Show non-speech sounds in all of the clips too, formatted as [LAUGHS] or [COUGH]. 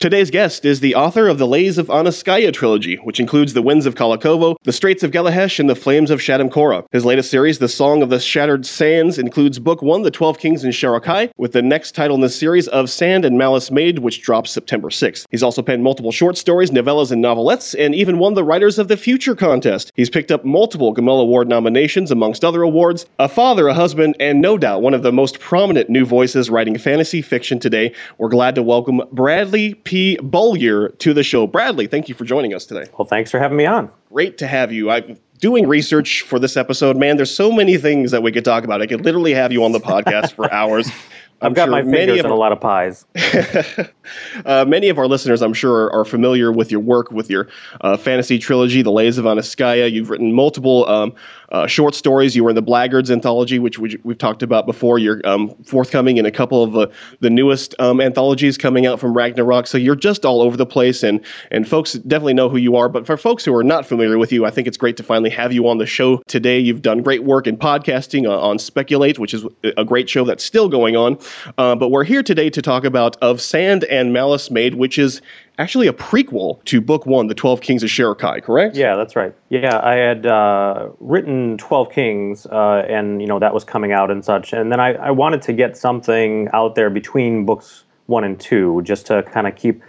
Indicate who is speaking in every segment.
Speaker 1: Today's guest is the author of the Lays of Anuskaya trilogy, which includes The Winds of Khalakovo, The Straits of Galahesh, and The Flames of Shadam Khoreh. His latest series, The Song of the Shattered Sands, includes Book 1, The Twelve Kings in Sharakhai, with the next title in the series of Sand and Malice Made, which drops September 6th. He's also penned multiple short stories, novellas, and novelettes, and even won the Writers of the Future contest. He's picked up multiple Gemmell Award nominations, amongst other awards. A father, a husband, and no doubt one of the most prominent new voices writing fantasy fiction today. We're glad to welcome Bradley P. Beaulieu to the show. Bradley, thank you for joining us today.
Speaker 2: Well, thanks for having me on.
Speaker 1: Great to have you. I'm doing research for this episode. Man, there's so many things that we could talk about. I could literally have you on the podcast for hours. [LAUGHS]
Speaker 2: I've got sure my fingers in a lot of pies. [LAUGHS]
Speaker 1: uh, many of our listeners, I'm sure, are familiar with your work, with your uh, fantasy trilogy, The Lays of Anuskaya. You've written multiple um, uh, short stories. You were in the Blackguards anthology, which we, have talked about before. You're um, forthcoming in a couple of the, the newest um, anthologies coming out from Ragnarok. So you're just all over the place, and and folks definitely know who you are. But for folks who are not familiar with you, I think it's great to finally have you on the show today. You've done great work in podcasting uh, on Speculate, which is a great show that's still going on. Uh, but we're here today to talk about Of Sand and Malice Made, which is actually a prequel to Book One, The Twelve Kings of Sharakhai, correct?
Speaker 2: Yeah, that's right. Yeah, I had uh, written Twelve Kings, uh, and you know that was coming out and such, and then I, I wanted to get something out there between books one and two, just to kind of keep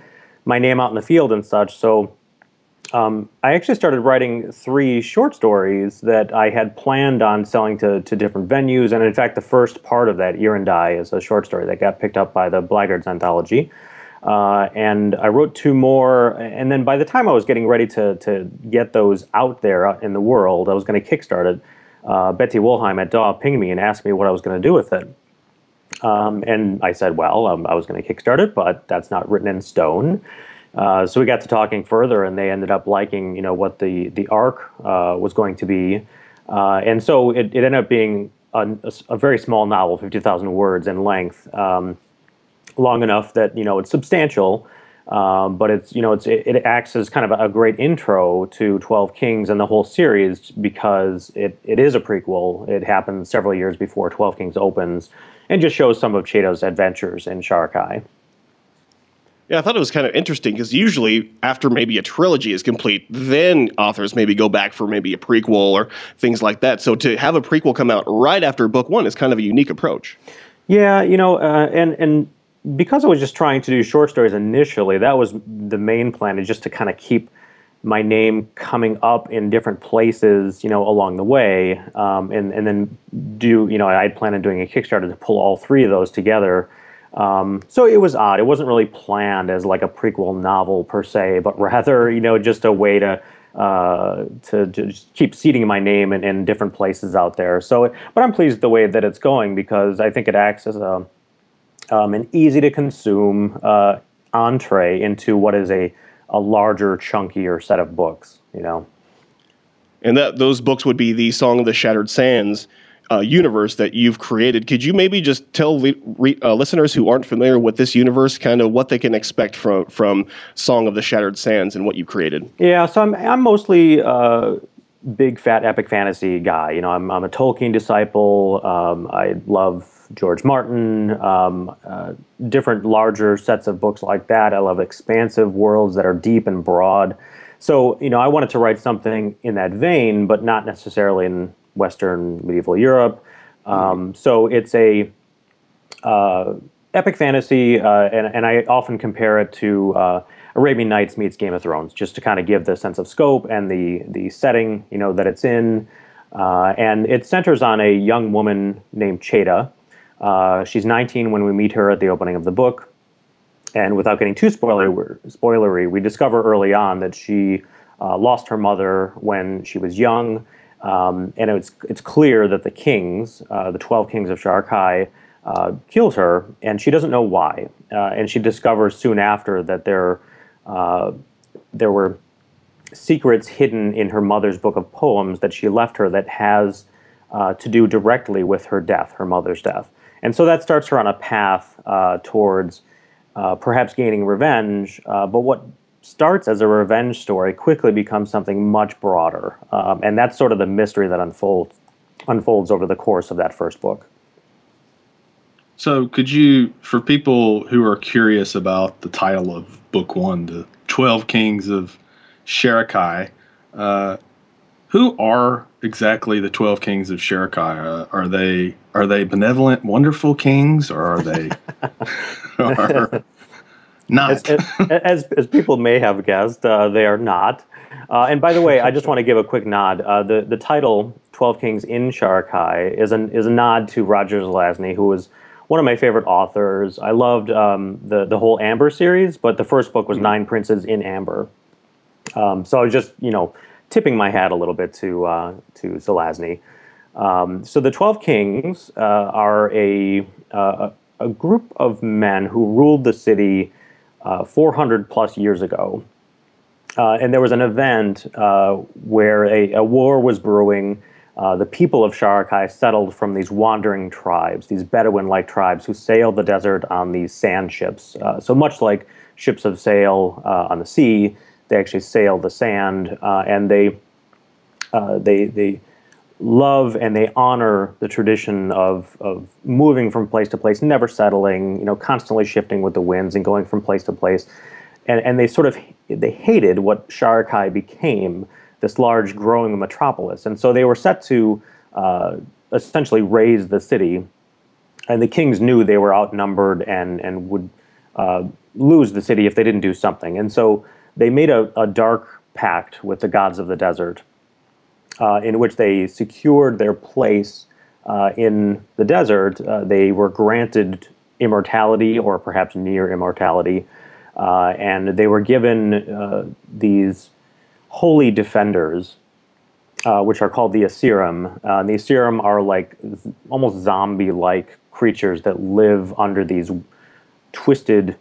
Speaker 2: my name out in the field and such. So um, I actually started writing three short stories that I had planned on selling to, to different venues. And in fact, the first part of that, Irindai, is a short story that got picked up by the Blackguards anthology. Uh, and I wrote two more. And then by the time I was getting ready to, to get those out there in the world, I was going to kickstart it. Uh, Betsy Wollheim at DAW pinged me and asked me what I was going to do with it. Um, and I said, well, um, I was going to kickstart it, but that's not written in stone. Uh, so we got to talking further, and they ended up liking, you know, what the the arc uh, was going to be, uh, and so it, it ended up being a, a very small novel, fifty thousand words in length, um, long enough that you know it's substantial, um, but it's you know it's it, it, acts as kind of a, great intro to Twelve Kings and the whole series because it it is a prequel. It happens several years before Twelve Kings opens, and just shows some of Çeda's adventures in Sharakhai.
Speaker 1: Yeah, I thought it was kind of interesting because usually after maybe a trilogy is complete, then authors maybe go back for maybe a prequel or things like that. So to have a prequel come out right after book one is kind of a unique approach.
Speaker 2: Yeah, you know, uh, and and because I was just trying to do short stories initially, that was the main plan, is just to kind of keep my name coming up in different places, you know, along the way, um, and and then do, you know, I had planned on doing a Kickstarter to pull all three of those together um, so it was odd. It wasn't really planned as like a prequel novel per se, but rather, you know, just a way to uh, to, to keep seeding my name in, in different places out there. So, but I'm pleased the way that it's going because I think it acts as a um, an easy to consume uh, entree into what is a a larger, chunkier set of books. You know,
Speaker 1: and that those books would be the Song of the Shattered Sands uh, universe that you've created. Could you maybe just tell re- uh, listeners who aren't familiar with this universe kind of what they can expect from from Song of the Shattered Sands and what you created?
Speaker 2: Yeah, so I'm I'm mostly a uh, big fat epic fantasy guy. You know, I'm I'm a Tolkien disciple. Um, I love George Martin, um, uh, different larger sets of books like that. I love expansive worlds that are deep and broad. So, you know, I wanted to write something in that vein, but not necessarily in Western medieval Europe. Um, so it's a uh, epic fantasy, uh, and, and I often compare it to uh, Arabian Nights meets Game of Thrones, just to kind of give the sense of scope and the the setting, you know, that it's in. Uh, and it centers on a young woman named Çeda. Uh, she's 19 when we meet her at the opening of the book. And without getting too spoiler, spoilery, we discover early on that she uh, lost her mother when she was young um, and it's, it's clear that the kings, uh, the 12 kings of Sharakhai, uh, kills her, and she doesn't know why. Uh, and she discovers soon after that there, uh, there were secrets hidden in her mother's book of poems that she left her that has uh, to do directly with her death, her mother's death. And so that starts her on a path uh, towards perhaps gaining revenge. but what starts as a revenge story quickly becomes something much broader, um, and that's sort of the mystery that unfolds unfolds over the course of that first book.
Speaker 3: So, could you, for people who are curious about the title of Book One, the Twelve Kings of Sharakhai, uh, who are exactly the twelve kings of Sharakhai? Uh, are they are they benevolent, wonderful kings, or are they [LAUGHS] are not?
Speaker 2: As, as, as, people may have guessed, uh, they are not. Uh, and by the way, I just want to give a quick nod. Uh, the the title Twelve Kings in Sharakhai is an is a nod to Roger Zelazny, who was one of my favorite authors. I loved um, the the whole Amber series, but the first book was mm-hmm. Nine Princes in Amber. Um, so I was just you know tipping my hat a little bit to uh, to Zelazny. Um, so the Twelve Kings uh, are a uh, a group of men who ruled the city uh, 400 plus years ago. Uh, and there was an event where a, a, war was brewing. the people of Sharakhai settled from these wandering tribes, these Bedouin-like tribes who sailed the desert on these sand ships. so much like ships of sail on the sea, they actually sail the sand, uh, and they uh, they they love and they honor the tradition of of moving from place to place, never settling, you know, constantly shifting with the winds and going from place to place. And and they sort of they hated what Sharakhai became, this large growing metropolis, and so they were set to uh, essentially raise the city. And the kings knew they were outnumbered and and would uh, lose the city if they didn't do something. And so they made a, a dark pact with the gods of the desert uh, in which they secured their place uh, in the desert. Uh, they were granted immortality or perhaps near immortality, uh, and they were given uh, these holy defenders. Uh, which are called the Asirim. Uh, the Asirim are like almost zombie-like creatures that live under these twisted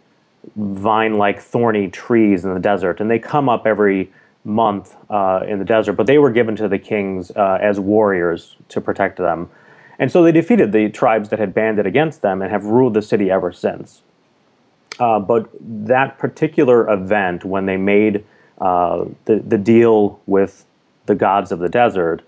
Speaker 2: vine-like thorny trees in the desert, and they come up every month uh, in the desert. But they were given to the kings uh, as warriors to protect them, and so they defeated the tribes that had banded against them and have ruled the city ever since. Uh, but that particular event, when they made uh, the the deal with the gods of the desert,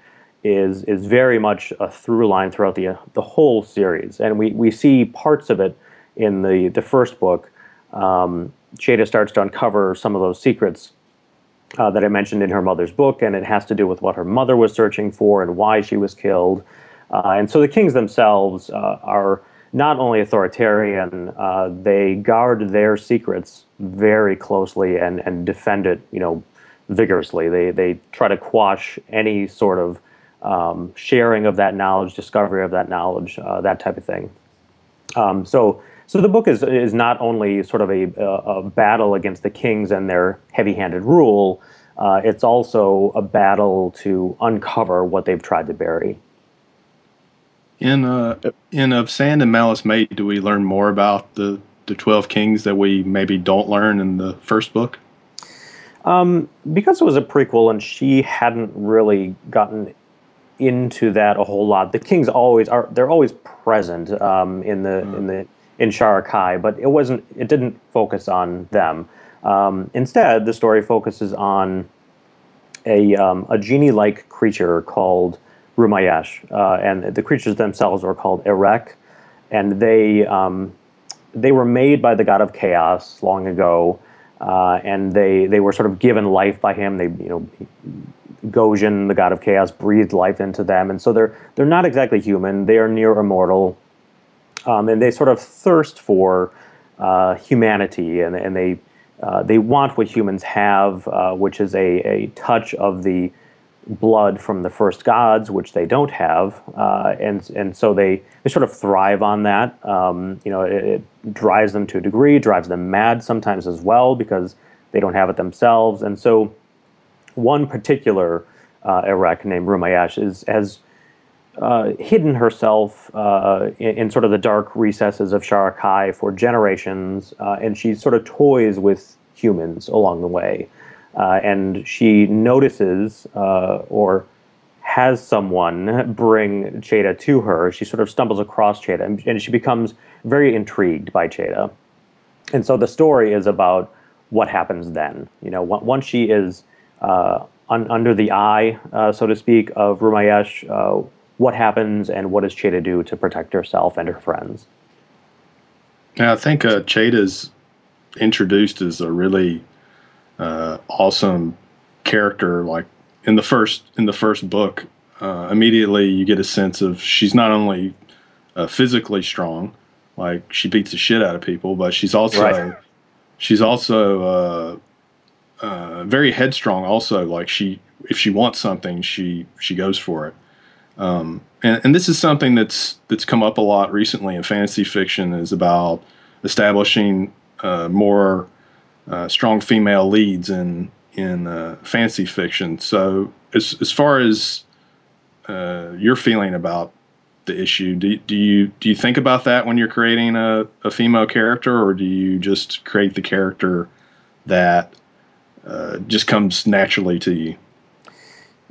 Speaker 2: is is very much a through line throughout the the whole series, and we we see parts of it in the the first book um, Çeda starts to uncover some of those secrets uh, that I mentioned in her mother's book, and it has to do with what her mother was searching for and why she was killed. Uh, and so the kings themselves uh, are not only authoritarian, uh, they guard their secrets very closely and, and defend it, you know, vigorously. They, they try to quash any sort of um, sharing of that knowledge, discovery of that knowledge, uh, that type of thing. Um, so so the book is is not only sort of a, a, battle against the kings and their heavy-handed rule. Uh, it's also a battle to uncover what they've tried to bury.
Speaker 3: In uh, in of Sand and Malice Made, do we learn more about the the twelve kings that we maybe don't learn in the first book?
Speaker 2: Um, because it was a prequel and she hadn't really gotten into that a whole lot. The kings always are; they're always present um, in the mm. in the in Sharakhai, but it wasn't. It didn't focus on them. Um, instead, the story focuses on a um, a genie-like creature called Rumayesh, uh, and the creatures themselves are called Ehrekh, and they um, they were made by the god of chaos long ago, uh, and they they were sort of given life by him. They you know. Goezhen, the god of chaos, breathed life into them, and so they're they're not exactly human. They are near immortal um, and they sort of thirst for uh, humanity, and, and they uh, they want what humans have, uh, which is a, a touch of the blood from the first gods, which they don't have, uh, and and so they, they sort of thrive on that. Um, you know, it, it, drives them to a degree, drives them mad sometimes as well because they don't have it themselves. And so, one particular uh, Ehrekh named Rumayesh is has uh, hidden herself uh, in, in, sort of the dark recesses of Sharakhai for generations, uh, and she sort of toys with humans along the way. Uh, and she notices uh, or has someone bring Çeda to her. She sort of stumbles across Çeda, and, and she becomes very intrigued by Çeda. And so the story is about what happens then. You know, once she is uh, un- under the eye, so to speak, of Rumayesh what happens and what does Çeda do to protect herself and her friends.
Speaker 3: Yeah, I think uh, Çeda's introduced as a really uh, awesome character. Like in the first in the first book, uh, immediately you get a sense of she's not only uh, physically strong, like she beats the shit out of people, but she's also right. [LAUGHS] she's also uh, uh, very headstrong. Also, like she if she wants something, she she goes for it. Um, and, and this is something that's that's come up a lot recently in fantasy fiction is about establishing uh, more uh, strong female leads in in uh, fantasy fiction. So as as far as uh, your feeling about the issue, do, do you do you think about that when you're creating a, a female character, or do you just create the character that uh, just comes naturally to you?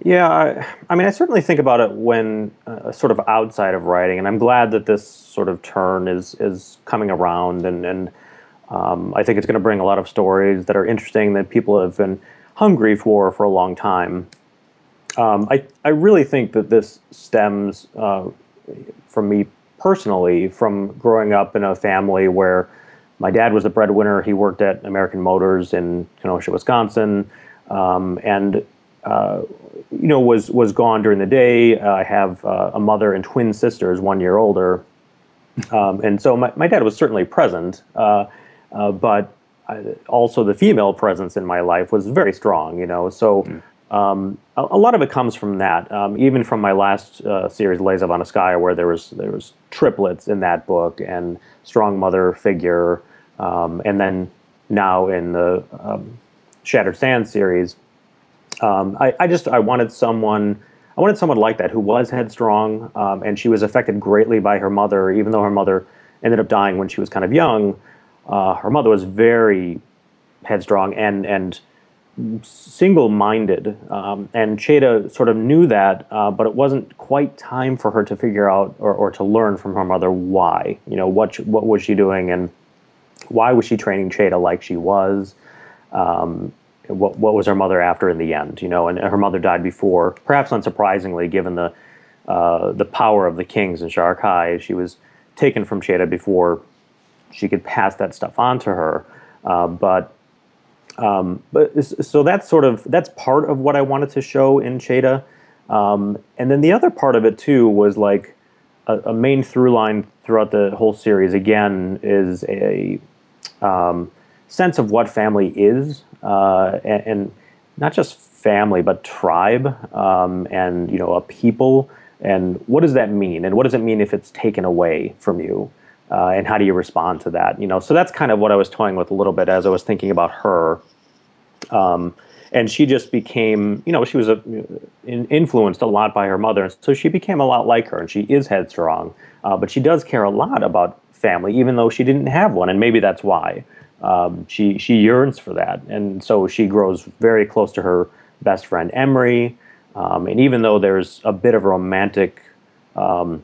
Speaker 2: Yeah, I, I, mean, I certainly think about it when uh, sort of outside of writing, and I'm glad that this sort of turn is is coming around, and and um, I think it's going to bring a lot of stories that are interesting that people have been hungry for for a long time. Um, I I really think that this stems uh, from me personally from growing up in a family where my dad was the breadwinner. He worked at American Motors in Kenosha, Wisconsin, um, and uh, you know, was was gone during the day. Uh, I have uh, a mother and twin sisters, one year older, um, and so my, my dad was certainly present, uh, uh, but I, also the female presence in my life was very strong. You know, so. Mm. Um, a, a, lot of it comes from that. Um, even from my last uh, series, Lays of Anuskaya, where there was there was triplets in that book and strong mother figure, um, and then now in the um, Shattered Sand series, um, I, I, just I wanted someone I wanted someone like that who was headstrong, um, and she was affected greatly by her mother, even though her mother ended up dying when she was kind of young. Uh, her mother was very headstrong and and single-minded, um, and Çeda sort of knew that, uh, but it wasn't quite time for her to figure out or, or to learn from her mother why. You know what what was she doing and why was she training Çeda like she was. Um, what what was her mother after in the end, you know, and her mother died before, perhaps unsurprisingly, given the uh, the power of the kings in Sharakhai, she was taken from Çeda before she could pass that stuff on to her. Uh, but um, but so that's sort of that's part of what I wanted to show in Çeda, um, and then the other part of it too was like a, a, main through line throughout the whole series. Again, is a um, sense of what family is, uh, and, and, not just family, but tribe, um, and you know, a people. And what does that mean? And what does it mean if it's taken away from you? Uh, and how do you respond to that? You know, so that's kind of what I was toying with a little bit as I was thinking about her. Um, and she just became, you know, she was a, in, influenced a lot by her mother, and so she became a lot like her, and she is headstrong, uh, but she does care a lot about family, even though she didn't have one, and maybe that's why um, she she yearns for that, and so she grows very close to her best friend Emre. Um, and even though there's a bit of romantic, um,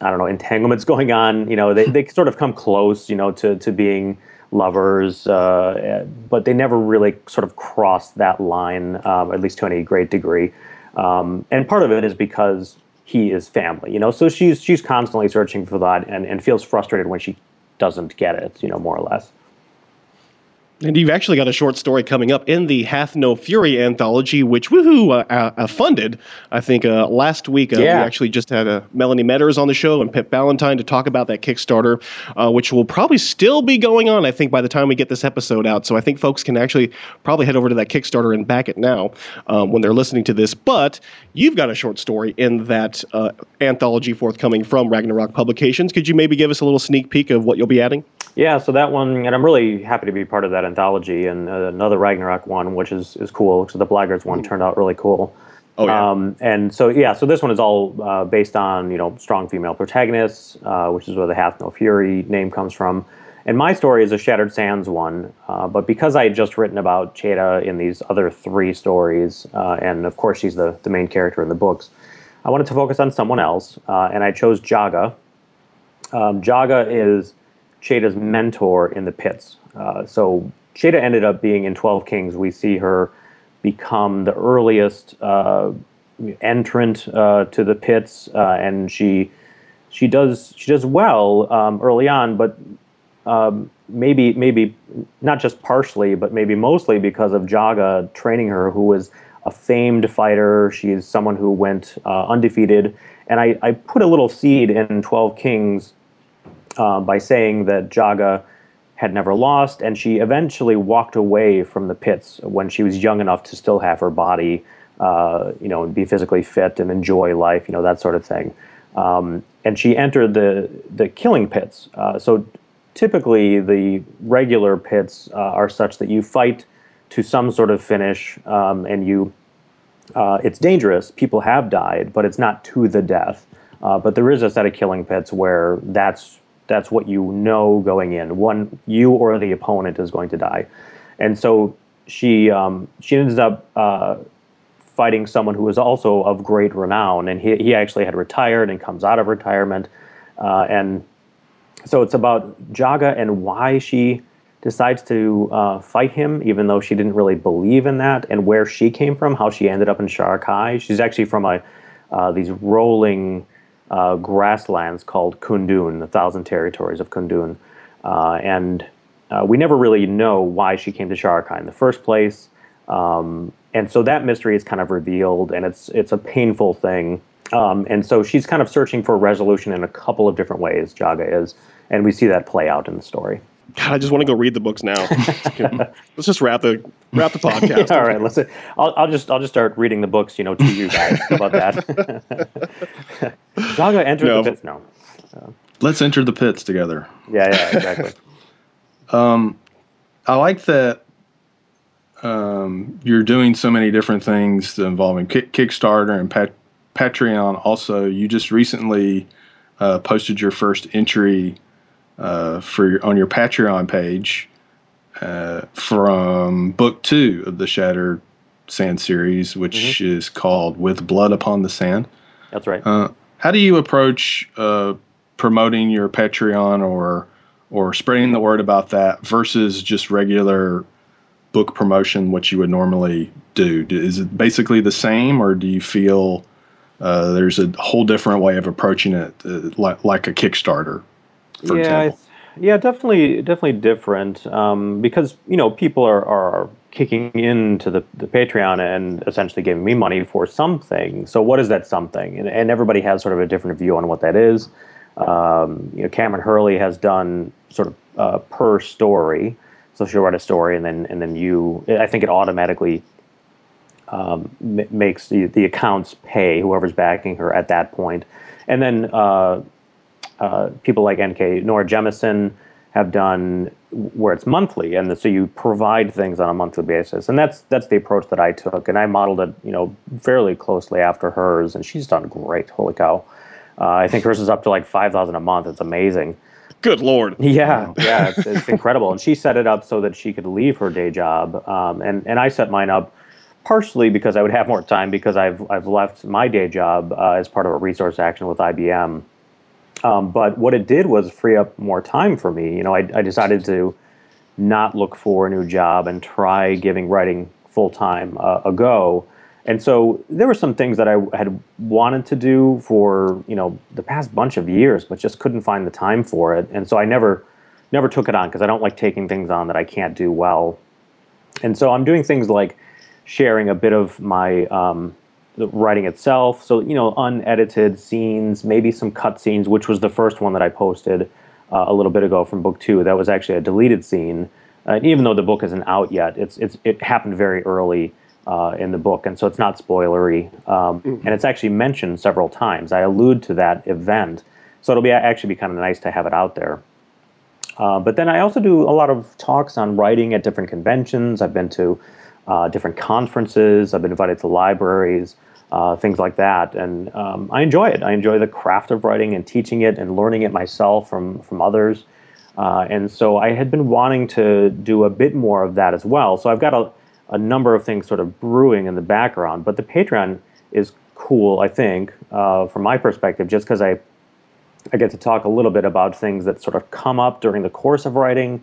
Speaker 2: I don't know, entanglements going on, you know, they, they sort of come close, you know, to to being lovers, uh, but they never really sort of cross that line, um, at least to any great degree. Um, and part of it is because he is family, you know. So she's she's constantly searching for that, and, and feels frustrated when she doesn't get it, you know, more or less.
Speaker 1: And you've actually got a short story coming up in the Hath No Fury anthology, which woohoo uh, uh, funded. I think uh, last week uh, yeah. we actually just had uh, Melanie Meadors on the show and Pip Valentine to talk about that Kickstarter, uh, which will probably still be going on. I think by the time we get this episode out, so I think folks can actually probably head over to that Kickstarter and back it now um, when they're listening to this. But you've got a short story in that anthology forthcoming from Ragnarok Publications. Could you maybe give us a little sneak peek of what you'll be adding?
Speaker 2: Yeah, so that one, and I'm really happy to be part of that anthology, and uh, another Ragnarok one, which is is cool. So the Blackguards one turned out really cool. Oh yeah. Um, and so yeah, so this one is all uh, based on you know strong female protagonists, uh, which is where the Hath No Fury name comes from. And my story is a Shattered Sands one, uh, but because I had just written about Çeda in these other three stories, uh, and of course she's the the main character in the books, I wanted to focus on someone else, uh, and I chose Djaga. Um, Djaga is Çeda's mentor in the pits. Uh, so Chayda ended up being in 12 Kings. We see her become the earliest uh, entrant uh, to the pits, uh, and she she does she does well um, early on, but um, maybe maybe not just partially, but maybe mostly because of Djaga training her, who was a famed fighter. She's someone who went uh, undefeated, and I, I put a little seed in Twelve Kings uh, by saying that Djaga had never lost, and she eventually walked away from the pits when she was young enough to still have her body, uh, you know, and be physically fit and enjoy life, you know, that sort of thing. Um, and she entered the the killing pits. Uh, so typically, the regular pits uh, are such that you fight to some sort of finish, um, and you. Uh, it's dangerous. People have died, but it's not to the death. Uh, but there is a set of killing pits where that's that's what you know going in. One, you or the opponent is going to die, and so she um, she ends up uh, fighting someone who was also of great renown, and he he actually had retired and comes out of retirement, uh, and so it's about Djaga and why she decides to uh, fight him, even though she didn't really believe in that, and where she came from, how she ended up in Sharakhai. She's actually from a uh, these rolling uh, grasslands called Kundhun, the Thousand Territories of Kundhun. Uh, and uh, we never really know why she came to Sharakhai in the first place. Um, and so that mystery is kind of revealed, and it's it's a painful thing. Um, and so she's kind of searching for resolution in a couple of different ways. Djaga is, and we see that play out in the story.
Speaker 1: God, I just want to go read the books now. [LAUGHS] let's just wrap the wrap the [LAUGHS] podcast.
Speaker 2: All right, let's. I'll, I'll just I'll just start reading the books, you know, to you guys about that. [LAUGHS] Djaga enter no. the pits. No.
Speaker 3: Uh, let's enter the pits together.
Speaker 2: Yeah, yeah, exactly.
Speaker 3: um, I like that. Um, you're doing so many different things involving Kick, Kickstarter and Pat, Patreon. Also, you just recently uh, posted your first entry uh, for on your Patreon page uh, from book two of the Shattered Sand series, which mm-hmm. is called "With Blood Upon the Sand."
Speaker 2: That's right.
Speaker 3: Uh, how do you approach uh, promoting your Patreon or or spreading the word about that versus just regular book promotion, what you would normally do? Is it basically the same, or do you feel uh, there's a whole different way of approaching it, uh, like like a Kickstarter?
Speaker 2: Yeah, yeah, definitely, definitely different um, because you know people are, are kicking into the, the Patreon and essentially giving me money for something. So what is that something? And, and everybody has sort of a different view on what that is. Um, you know, Kameron Hurley has done sort of uh, per story, so she'll write a story and then and then you. I think it automatically um, m- makes the, the accounts pay whoever's backing her at that point, and then. Uh, uh, people like NK Nora Jemisin have done where it's monthly, and so you provide things on a monthly basis, and that's that's the approach that I took, and I modeled it, you know, fairly closely after hers, and she's done great. Holy cow! Uh, I think hers is up to like five thousand a month. It's amazing.
Speaker 1: Good lord! [LAUGHS]
Speaker 2: Yeah, yeah, it's, it's incredible, and she set it up so that she could leave her day job, um, and and I set mine up partially because I would have more time because I've I've left my day job uh, as part of a resource action with IBM um, but what it did was free up more time for me. You know, I, I decided to not look for a new job and try giving writing full time uh, a go. And so there were some things that I had wanted to do for you know the past bunch of years, but just couldn't find the time for it. And so I never never took it on because I don't like taking things on that I can't do well. And so I'm doing things like sharing a bit of my um, the writing itself. So you know, unedited scenes, maybe some cut scenes, which was the first one that I posted uh, a little bit ago from book two. That was actually a deleted scene. Uh, even though the book isn't out yet, it's it's it happened very early uh, in the book, and so it's not spoilery. Um, mm-hmm. And it's actually mentioned several times. I allude to that event, so it'll be actually be kind of nice to have it out there. Uh, but then I also do a lot of talks on writing at different conventions. I've been to uh, different conferences. I've been invited to libraries uh, things like that. And um, I enjoy it. I enjoy the craft of writing and teaching it and learning it myself from from others. Uh, and so I had been wanting to do a bit more of that as well. So I've got a, a number of things sort of brewing in the background. But the Patreon is cool, I think, uh, from my perspective, just because I I get to talk a little bit about things that sort of come up during the course of writing.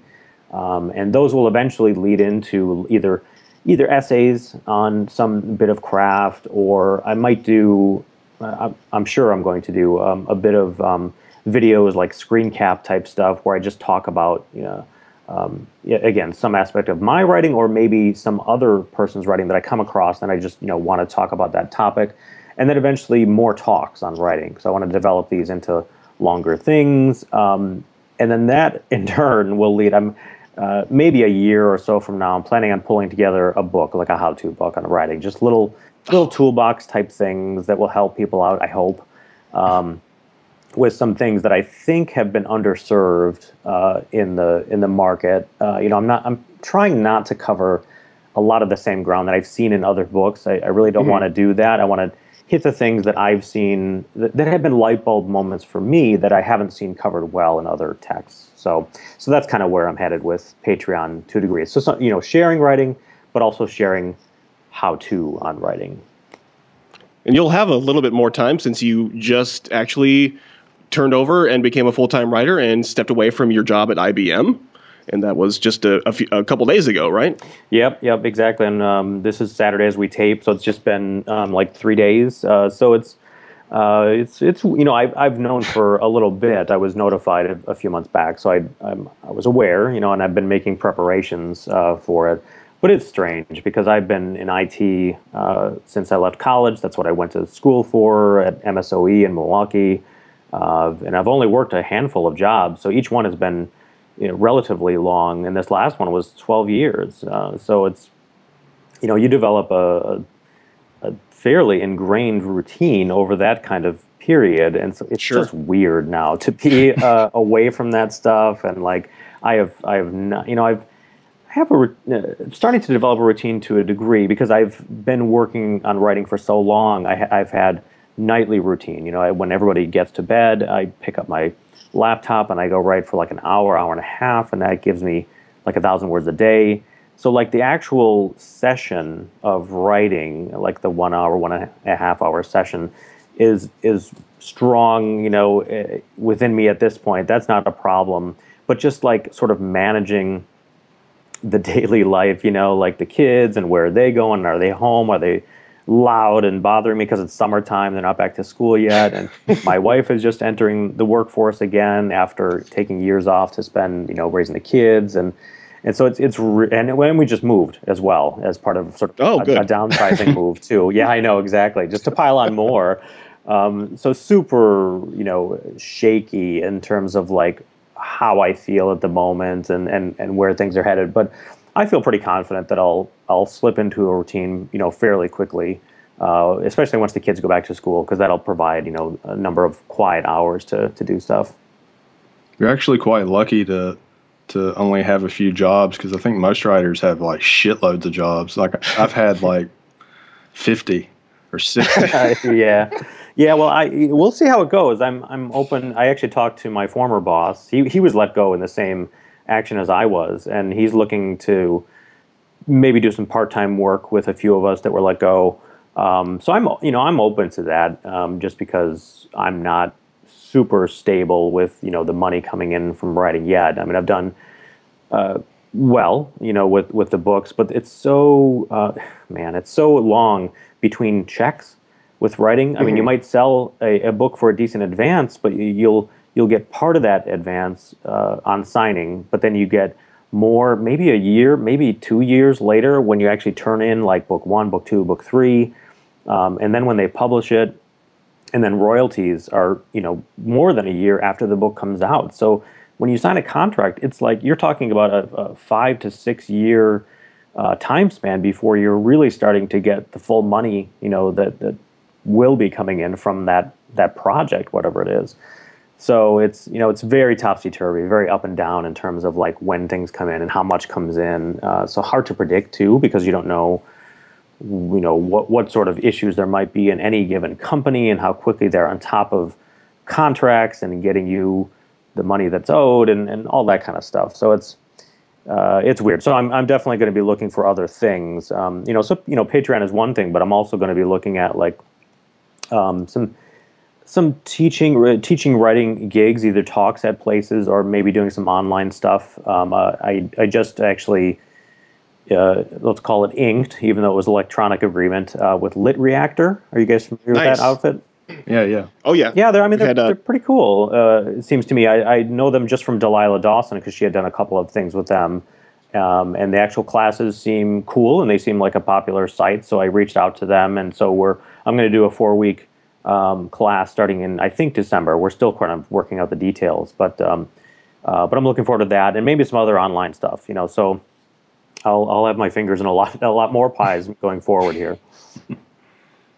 Speaker 2: Um, and those will eventually lead into either either essays on some bit of craft, or I might do. Uh, I'm sure I'm going to do um, a bit of um, videos like screen cap type stuff where I just talk about you know um, again some aspect of my writing or maybe some other person's writing that I come across and I just you know want to talk about that topic, and then eventually more talks on writing. So I want to develop these into longer things, um, and then that [LAUGHS] in turn will lead. I'm uh, maybe a year or so from now. I'm planning on pulling together a book, like a how-to book on writing, just little little toolbox type things that will help people out. I hope. Um, with some things that I think have been underserved uh, in the in the market. Uh, you know, I'm not I'm trying not to cover a lot of the same ground that I've seen in other books. I, I really don't mm-hmm. want to do that. I want to hit the things that I've seen that, that, have been light bulb moments for me that I haven't seen covered well in other texts. So so that's kind of where I'm headed with Patreon to degrees. So, so you know, sharing writing, but also sharing how to on writing.
Speaker 1: And you'll have a little bit more time since you just actually turned over and became a full time writer and stepped away from your job at IBM. And that was just a, a, few, a couple days ago, right?
Speaker 2: Yep, yep, exactly. And um, this is Saturday as we tape, so it's just been um, like three days. Uh, so it's uh, it's it's you know I've I've known for a little bit. I was notified a, a few months back, so I I'm, i was aware, you know, and I've been making preparations uh, for it. But it's strange because I've been in IT uh, since I left college. That's what I went to school for at MSOE in Milwaukee. Uh, and I've only worked a handful of jobs, so each one has been you know, relatively long. And this last one was 12 years. Uh, so it's, you know, you develop a, a, fairly ingrained routine over that kind of period. And so it's sure. just weird now to be uh, [LAUGHS] away from that stuff. And like, I have, I have not, you know, I've, I have a uh, starting to develop a routine to a degree because I've been working on writing for so long. I, I've had nightly routine. You know, I, when everybody gets to bed, I pick up my laptop and I go write for like an hour, hour and a half, and that gives me like a thousand words a day. So, like the actual session of writing, like the one hour, one and a half hour session, is is strong. You know, eh, within me at this point, that's not a problem. But just like sort of managing the [LAUGHS] daily life, you know, like the kids and where are they going? Are they home? Are they loud and bothering me because it's summertime. They're not back to school yet, and [LAUGHS] my wife is just entering the workforce again after taking years off to spend, you know, raising the kids and. And so it's it's re- and when we just moved as well as part of sort of oh, a, a, downsizing [LAUGHS] move too. Yeah, I know exactly. Just to pile on more. Um, so super, you know, shaky in terms of like how I feel at the moment and, and, and where things are headed. But I feel pretty confident that I'll I'll slip into a routine, you know, fairly quickly, uh, especially once the kids go back to school, because that'll provide you know a number of quiet hours to to do stuff.
Speaker 3: You're actually quite lucky to to only have a few jobs because I think most writers have like shitloads of jobs. Like I've had like fifty or sixty. [LAUGHS]
Speaker 2: yeah, yeah. Well, I we'll see how it goes. I'm I'm open. I actually talked to my former boss. He he was let go in the same action as I was, and he's looking to maybe do some part-time work with a few of us that were let go. Um, so I'm, you know, I'm open to that, um, just because I'm not super stable with, you know, the money coming in from writing yet. I mean, I've done uh, well, you know, with with the books, but it's so, uh, man, it's so long between checks with writing. I mean, you mm-hmm. might sell a, a, book for a decent advance, but you'll you'll get part of that advance uh, on signing, but then you get more, maybe a year, maybe two years later when you actually turn in like book one, book two, book three, um, and then when they publish it, and then royalties are you know more than a year after the book comes out. So when you sign a contract, it's like you're talking about a, a five to six year uh, time span before you're really starting to get the full money you know that that will be coming in from that that project, whatever it is. So it's you know it's very topsy turvy, very up and down in terms of like when things come in and how much comes in. Uh, so hard to predict too because you don't know you know what what sort of issues there might be in any given company and how quickly they're on top of contracts and getting you the money that's owed and, and all that kind of stuff. So it's uh, it's weird. So I'm I'm definitely going to be looking for other things. Um, you know, so you know Patreon is one thing, but I'm also going to be looking at like um, some some teaching teaching writing gigs, either talks at places or maybe doing some online stuff. Um, uh, I I just actually uh, let's call it inked, even though it was electronic agreement uh, with Lit Reactor. Are you guys familiar nice. with that outfit?
Speaker 3: Yeah, yeah.
Speaker 1: Oh yeah.
Speaker 2: Yeah, they're. I mean, they're,
Speaker 1: had, uh,
Speaker 2: they're pretty cool. Uh, it seems to me. I, I know them just from Delilah Dawson because she had done a couple of things with them, um, and the actual classes seem cool and they seem like a popular site. So I reached out to them, and so we're. I'm going to do a four week um, class starting in I think December. We're still kind of working out the details, but um, uh, but I'm looking forward to that and maybe some other online stuff. You know, so I'll I'll have my fingers in a lot a lot more pies [LAUGHS] going forward here.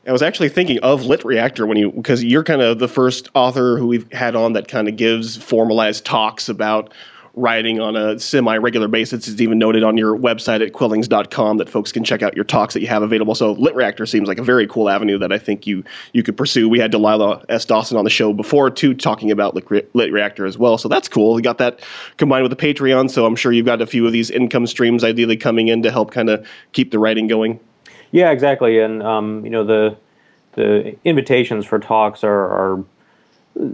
Speaker 1: I was actually thinking of Lit Reactor when you because you're kind of the first author who we've had on that kind of gives formalized talks about writing on a semi-regular basis. It's even noted on your website at quillings.com that folks can check out your talks that you have available. So Lit Reactor seems like a very cool avenue that I think you you could pursue. We had Delilah S. Dawson on the show before too, talking about Lit, Re- Lit Reactor as well. So that's cool. We got that combined with the Patreon. So I'm sure you've got a few of these income streams ideally coming in to help kind of keep the writing going.
Speaker 2: Yeah, exactly. And um, you know the the invitations for talks are, are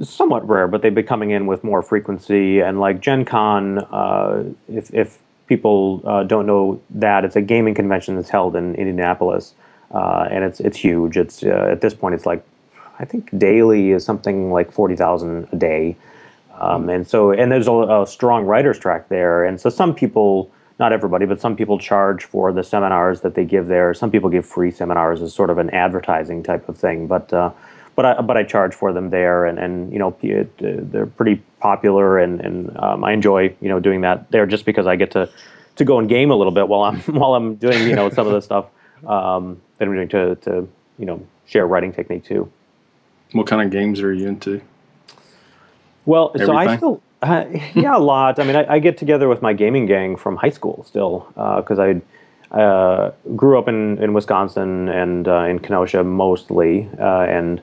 Speaker 2: somewhat rare, but they've been coming in with more frequency. And like Gen Con, uh, if, if people uh, don't know that, it's a gaming convention that's held in Indianapolis, uh, and it's it's huge. It's uh, at this point, it's like I think daily is something like forty thousand a day, um, and so and there's a, a strong writers track there, and so some people not everybody, but some people charge for the seminars that they give there. Some people give free seminars as sort of an advertising type of thing, but uh, but I but I charge for them there, and and you know it, they're pretty popular, and and um, I enjoy you know doing that there just because I get to to go and game a little bit while I'm [LAUGHS] while I'm doing you know some of the stuff um, that I'm doing to to you know share writing technique too.
Speaker 3: What kind of games are you into?
Speaker 2: Well,
Speaker 3: Everything?
Speaker 2: so I still, uh, [LAUGHS] yeah, a lot. I mean, I, I, get together with my gaming gang from high school still because uh, I uh, grew up in, in Wisconsin and uh, in Kenosha mostly, uh, and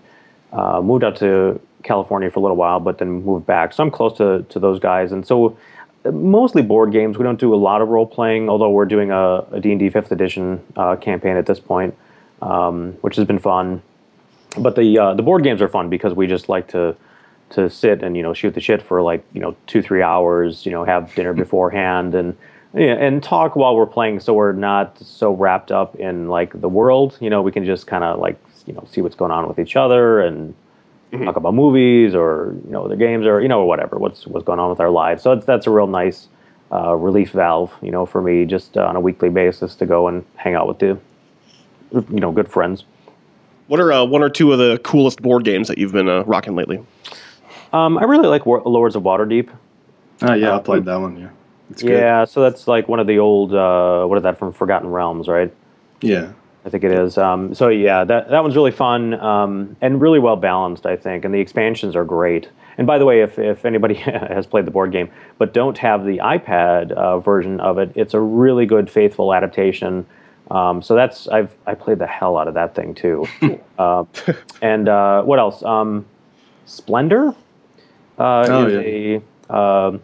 Speaker 2: uh, moved out to California for a little while, but then moved back. So I'm close to, to those guys, and so mostly board games. We don't do a lot of role playing, although we're doing a, a D&D fifth edition campaign at this point, um, which has been fun. But the the board games are fun because we just like to to sit and you know shoot the shit for like you know two three hours you know have dinner beforehand and yeah, and talk while we're playing so we're not so wrapped up in like the world you know we can just kind of like you know see what's going on with each other and mm-hmm. talk about movies or you know the games or you know whatever what's what's going on with our lives so that's a real nice uh, relief valve you know for me just uh, on a weekly basis to go and hang out with the you know good friends
Speaker 1: what are uh, one or two of the coolest board games that you've been uh, rocking lately
Speaker 2: um, I really like War- Lords of Waterdeep.
Speaker 3: Oh yeah, uh, I played that one. Yeah,
Speaker 2: yeah. So that's like one of the old. Uh, what is that from Forgotten Realms, right?
Speaker 3: Yeah,
Speaker 2: I think it is. Um, so yeah, that that one's really fun um, and really well balanced, I think. And the expansions are great. And by the way, if if anybody [LAUGHS] has played the board game but don't have the iPad uh, version of it, it's a really good, faithful adaptation. Um, so that's I've I played the hell out of that thing too. [LAUGHS] uh, and uh, what else? Um, Splendor uh, oh, is yeah. a uh,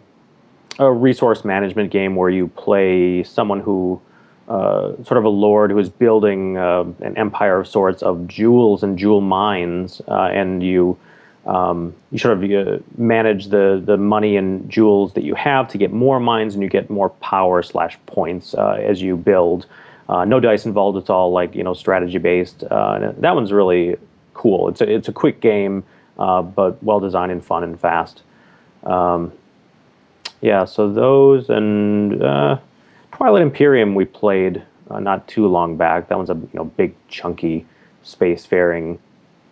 Speaker 2: a resource management game where you play someone who uh, sort of a lord who is building uh, an empire of sorts of jewels and jewel mines, uh, and you um, you sort of uh, manage the the money and jewels that you have to get more mines, and you get more power slash points as you build. no dice involved. It's all like you know strategy based. that one's really cool. It's a it's a quick game uh, but well designed and fun and fast. Um, yeah, so those and uh, Twilight Imperium we played uh, not too long back. That one's a you know big chunky spacefaring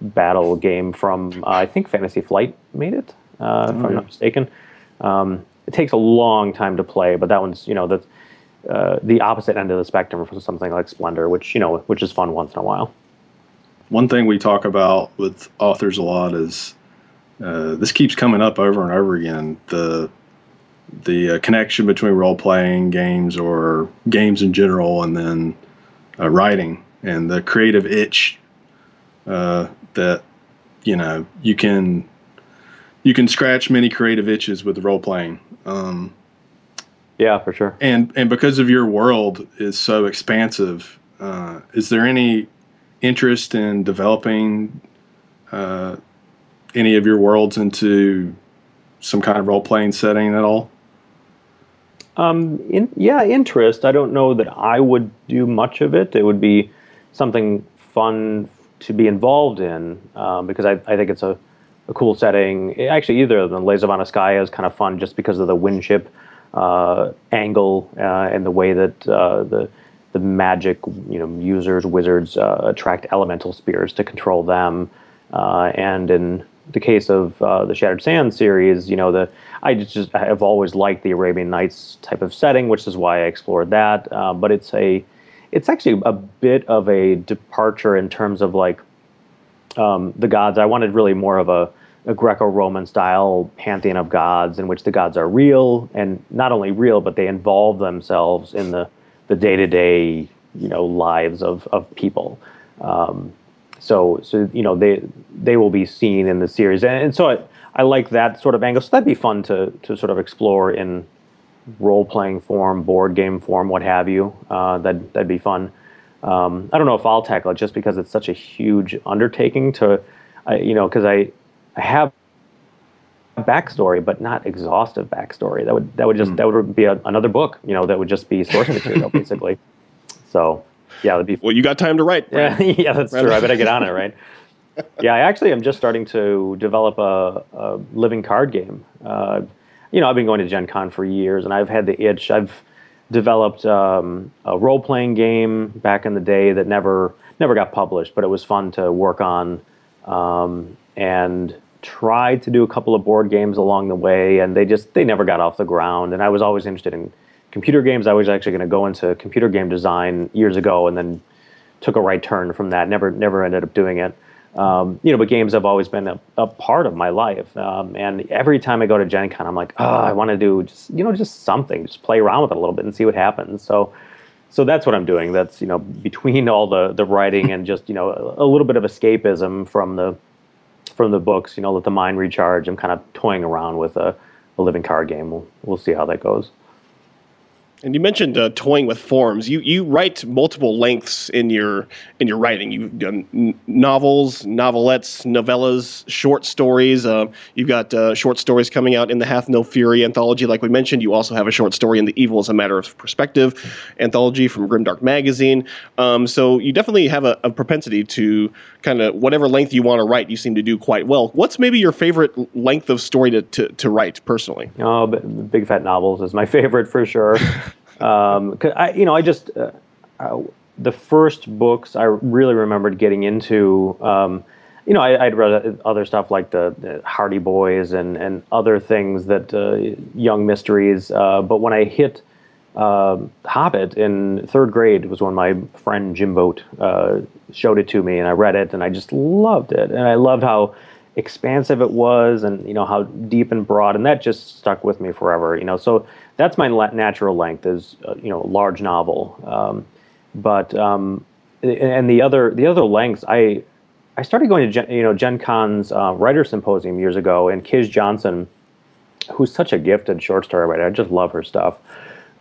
Speaker 2: battle game from uh, I think Fantasy Flight made it, uh, if I'm not mistaken. Um, it takes a long time to play, but that one's you know the uh, the opposite end of the spectrum from something like Splendor, which you know which is fun once in a while
Speaker 3: one thing we talk about with authors a lot is uh, this keeps coming up over and over again the the uh, connection between role playing games or games in general and then uh, writing and the creative itch uh, that you know you can you can scratch many creative itches with role playing um,
Speaker 2: yeah for sure
Speaker 3: and and because of your world is so expansive uh, is there any interest in developing uh, any of your worlds into some kind of role playing setting at all?
Speaker 2: Um, in, yeah, interest. I don't know that I would do much of it. It would be something fun to be involved in um, because I, I think it's a, a cool setting. Actually, either of Anuskaya is kind of fun just because of the windship uh, angle uh, and the way that uh, the the magic you know users wizards uh, attract elemental spears to control them. Uh, and in the case of uh, the Shattered Sands series, you know the I just have always liked the Arabian Nights type of setting, which is why I explored that. but it's a it's actually a bit of a departure in terms of like um, the gods. I wanted really more of a, a Greco-Roman style pantheon of gods in which the gods are real and not only real, but they involve themselves in the the day-to-day you know lives of of people. Um, so so you know they they will be seen in the series, and, and so I, I like that sort of angle. So that'd be fun to to sort of explore in role playing form, board game form, what have you. Uh, that that'd be fun. Um, I don't know if I'll tackle it just because it's such a huge undertaking to, uh, you know, because I I have a backstory, but not exhaustive backstory. That would that would just mm. that would be a, another book. You know, that would just be source material [LAUGHS] basically. So yeah, be.
Speaker 1: Well, you got time to write.
Speaker 2: Yeah, [LAUGHS] yeah, that's true. I better get on it, right? [LAUGHS] yeah, I actually am just starting to develop a, a living card game. Uh, you know, I've been going to Gen Con for years, and I've had the itch. I've developed um, a role playing game back in the day that never never got published, but it was fun to work on, um, and tried to do a couple of board games along the way, and they just they never got off the ground. And I was always interested in computer games. I was actually going to go into computer game design years ago, and then took a right turn from that. Never never ended up doing it. Um, you know, but games have always been a, a part of my life. Um, and every time I go to Gen Con, I'm like, oh, I want to do just, you know, just something, just play around with it a little bit and see what happens. So, so that's what I'm doing. That's, you know, between all the, the writing and just, you know, a, a little bit of escapism from the, from the books, you know, let the mind recharge. I'm kind of toying around with a, a living card game. We'll, we'll see how that goes.
Speaker 1: And you mentioned uh, toying with forms. You you write multiple lengths in your in your writing. You've done n- novels, novelettes, novellas, short stories. Uh, you've got uh, short stories coming out in the Hath No Fury anthology, like we mentioned. You also have a short story in the Evil is a Matter of Perspective anthology from Grimdark Magazine. Um, so you definitely have a, a propensity to kind of whatever length you want to write. You seem to do quite well. What's maybe your favorite length of story to to, to write personally?
Speaker 2: Oh, big fat novels is my [LAUGHS] favorite for sure. Um, cause I, you know, I just uh, uh, the first books I really remembered getting into. Um, you know, I, would read other stuff like the, the, Hardy Boys and and other things that uh, young mysteries. Uh, but when I hit uh, Hobbit in third grade, was when my friend Jim Vogt uh, showed it to me, and I read it, and I just loved it, and I loved how expansive it was and you know how deep and broad and that just stuck with me forever you know so that's my natural length is uh, you know a large novel um, but um, and the other the other lengths i i started going to gen, you know gen con's uh, writer symposium years ago and Kij johnson who's such a gifted short story writer i just love her stuff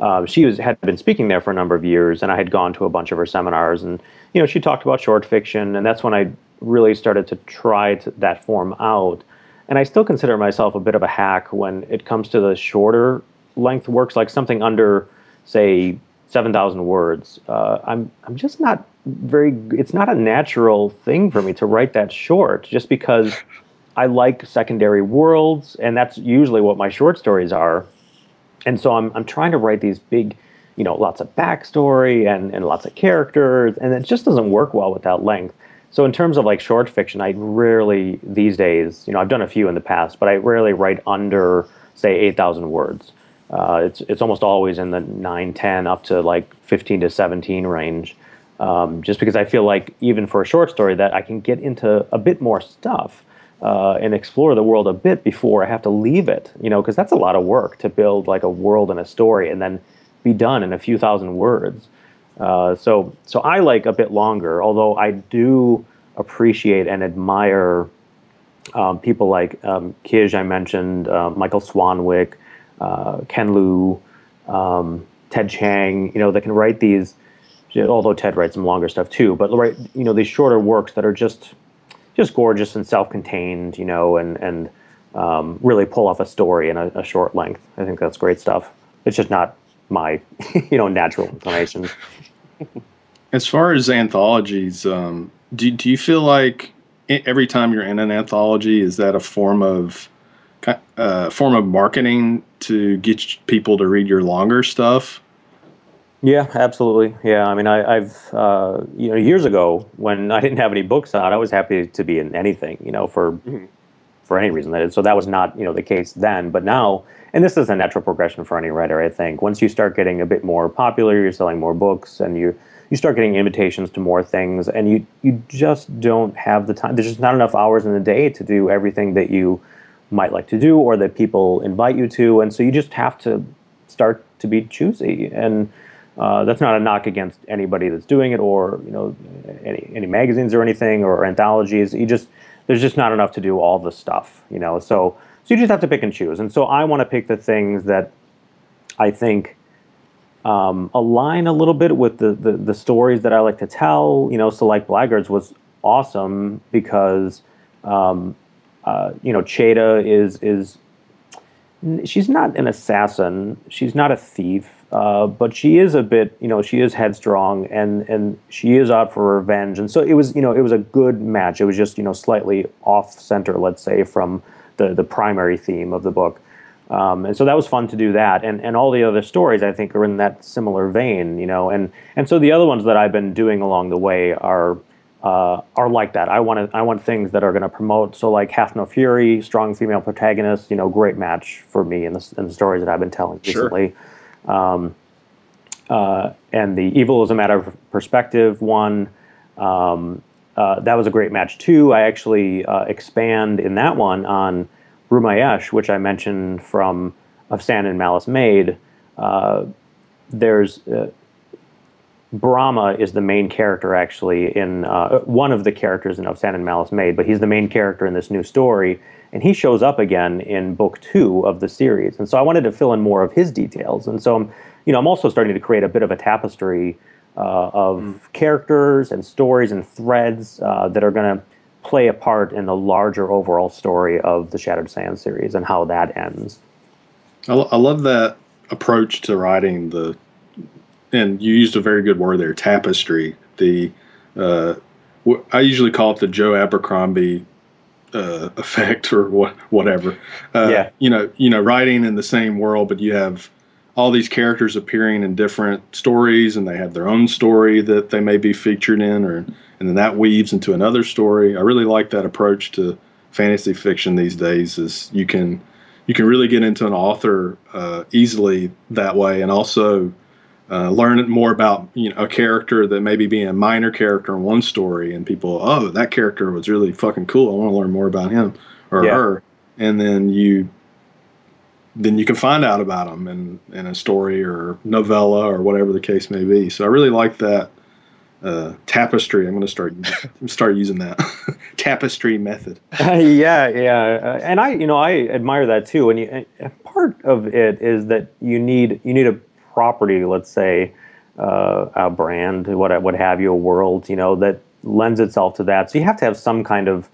Speaker 2: uh, she was had been speaking there for a number of years and i had gone to a bunch of her seminars and you know she talked about short fiction and that's when i really started to try to, that form out. And I still consider myself a bit of a hack when it comes to the shorter length works, like something under, say, 7,000 words. Uh, I'm, I'm just not very, it's not a natural thing for me to write that short just because I like secondary worlds, and that's usually what my short stories are. And so I'm, I'm trying to write these big, you know, lots of backstory and, and lots of characters, and it just doesn't work well with that length. So in terms of like short fiction, I rarely these days, you know, I've done a few in the past, but I rarely write under say 8,000 words. Uh, it's it's almost always in the 9, 10 up to like 15 to 17 range. Um, just because I feel like even for a short story that I can get into a bit more stuff uh, and explore the world a bit before I have to leave it, you know, because that's a lot of work to build like a world and a story and then be done in a few thousand words. Uh, so, so I like a bit longer, although I do appreciate and admire um, people like um, Kij, I mentioned, uh, Michael Swanwick, uh, Ken Liu, um, Ted Chiang, you know, that can write these, although Ted writes some longer stuff too, but write, you know, these shorter works that are just, just gorgeous and self-contained, you know, and, and um, really pull off a story in a, a short length. I think that's great stuff. It's just not my, [LAUGHS] you know, natural inclination.
Speaker 3: As far as anthologies, um, do, do you feel like every time you're in an anthology, is that a form of uh, form of marketing to get people to read your longer stuff?
Speaker 2: Yeah, absolutely. Yeah, I mean, I, have uh, you know years ago when I didn't have any books out, I was happy to be in anything, you know, for mm-hmm. for any reason. So that was not you know the case then, but now, and this is a natural progression for any writer, I think. Once you start getting a bit more popular, you're selling more books, and you you start getting invitations to more things, and you you just don't have the time. There's just not enough hours in the day to do everything that you might like to do or that people invite you to, and so you just have to start to be choosy and uh, that's not a knock against anybody that's doing it, or you know, any any magazines or anything or anthologies. You just there's just not enough to do all the stuff, you know. So so you just have to pick and choose. And so I want to pick the things that I think um, align a little bit with the, the the stories that I like to tell. You know, so like Blackguards was awesome because um, uh, you know Çeda is is she's not an assassin. She's not a thief. Uh, but she is a bit, you know, she is headstrong and and she is out for revenge. And so it was, you know, it was a good match. It was just, you know, slightly off center, let's say, from the the primary theme of the book. Um, and so that was fun to do that. And and all the other stories I think are in that similar vein, you know. And and so the other ones that I've been doing along the way are. Uh, are like that. I want I want things that are going to promote. So like Hath No Fury, strong female protagonist. You know, great match for me in the, in the stories that I've been telling recently. Sure. Um, uh, and the Evil is a Matter of Perspective one. Um, uh, that was a great match too. I actually uh, expand in that one on Rümayesh, which I mentioned from Of Sand and Malice Made. Uh, there's uh, Brama is the main character actually in uh, one of the characters in Of Sand and Malice Made, but he's the main character in this new story, and he shows up again in book two of the series. And so I wanted to fill in more of his details, and so I'm, you know, I'm also starting to create a bit of a tapestry uh, of mm. characters and stories and threads uh, that are going to play a part in the larger overall story of the Shattered Sand series and how that ends.
Speaker 3: I, I love that approach to writing the and you used a very good word there, tapestry. The uh, I usually call it the Joe Abercrombie uh, [LAUGHS] effect or what, whatever. Uh, yeah. You know, you know, writing in the same world, but you have all these characters appearing in different stories, and they have their own story that they may be featured in, or and then that weaves into another story. I really like that approach to fantasy fiction these days. Is you can you can really get into an author uh, easily that way, and also uh, learn more about you know a character that maybe being a minor character in one story, and people, oh, that character was really fucking cool. I want to learn more about him or yeah. her, and then you then you can find out about them in in a story or novella or whatever the case may be. So I really like that uh, tapestry. I'm going to start [LAUGHS] start using that [LAUGHS] tapestry method.
Speaker 2: Uh, [LAUGHS] yeah, yeah, uh, and I, you know, I admire that too. And, you, and part of it is that you need you need a property, let's say, uh, a brand, what what have you, a world, you know, that lends itself to that. So you have to have some kind of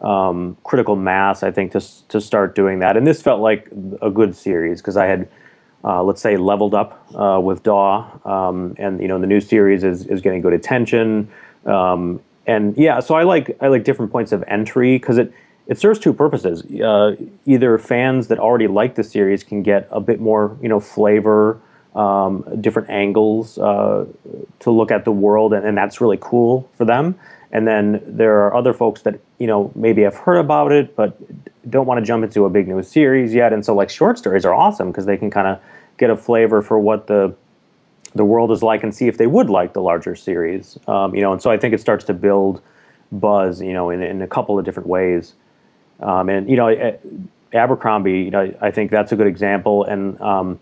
Speaker 2: um, critical mass, I think, to to start doing that. And this felt like a good series because I had, uh, let's say, leveled up uh, with Daw, um, and you know, the new series is is getting good attention. Um, and yeah, so I like I like different points of entry because it it serves two purposes. Uh, either fans that already like the series can get a bit more, you know, flavor um, different angles uh, to look at the world, and, and, that's really cool for them. And then there are other folks that you know maybe have heard about it, but don't want to jump into a big new series yet. And so, like short stories are awesome because they can kind of get a flavor for what the the world is like and see if they would like the larger series. Um, you know, and so I think it starts to build buzz. You know, in, in a couple of different ways. Um, and you know, Abercrombie, you know, I think that's a good example. And um,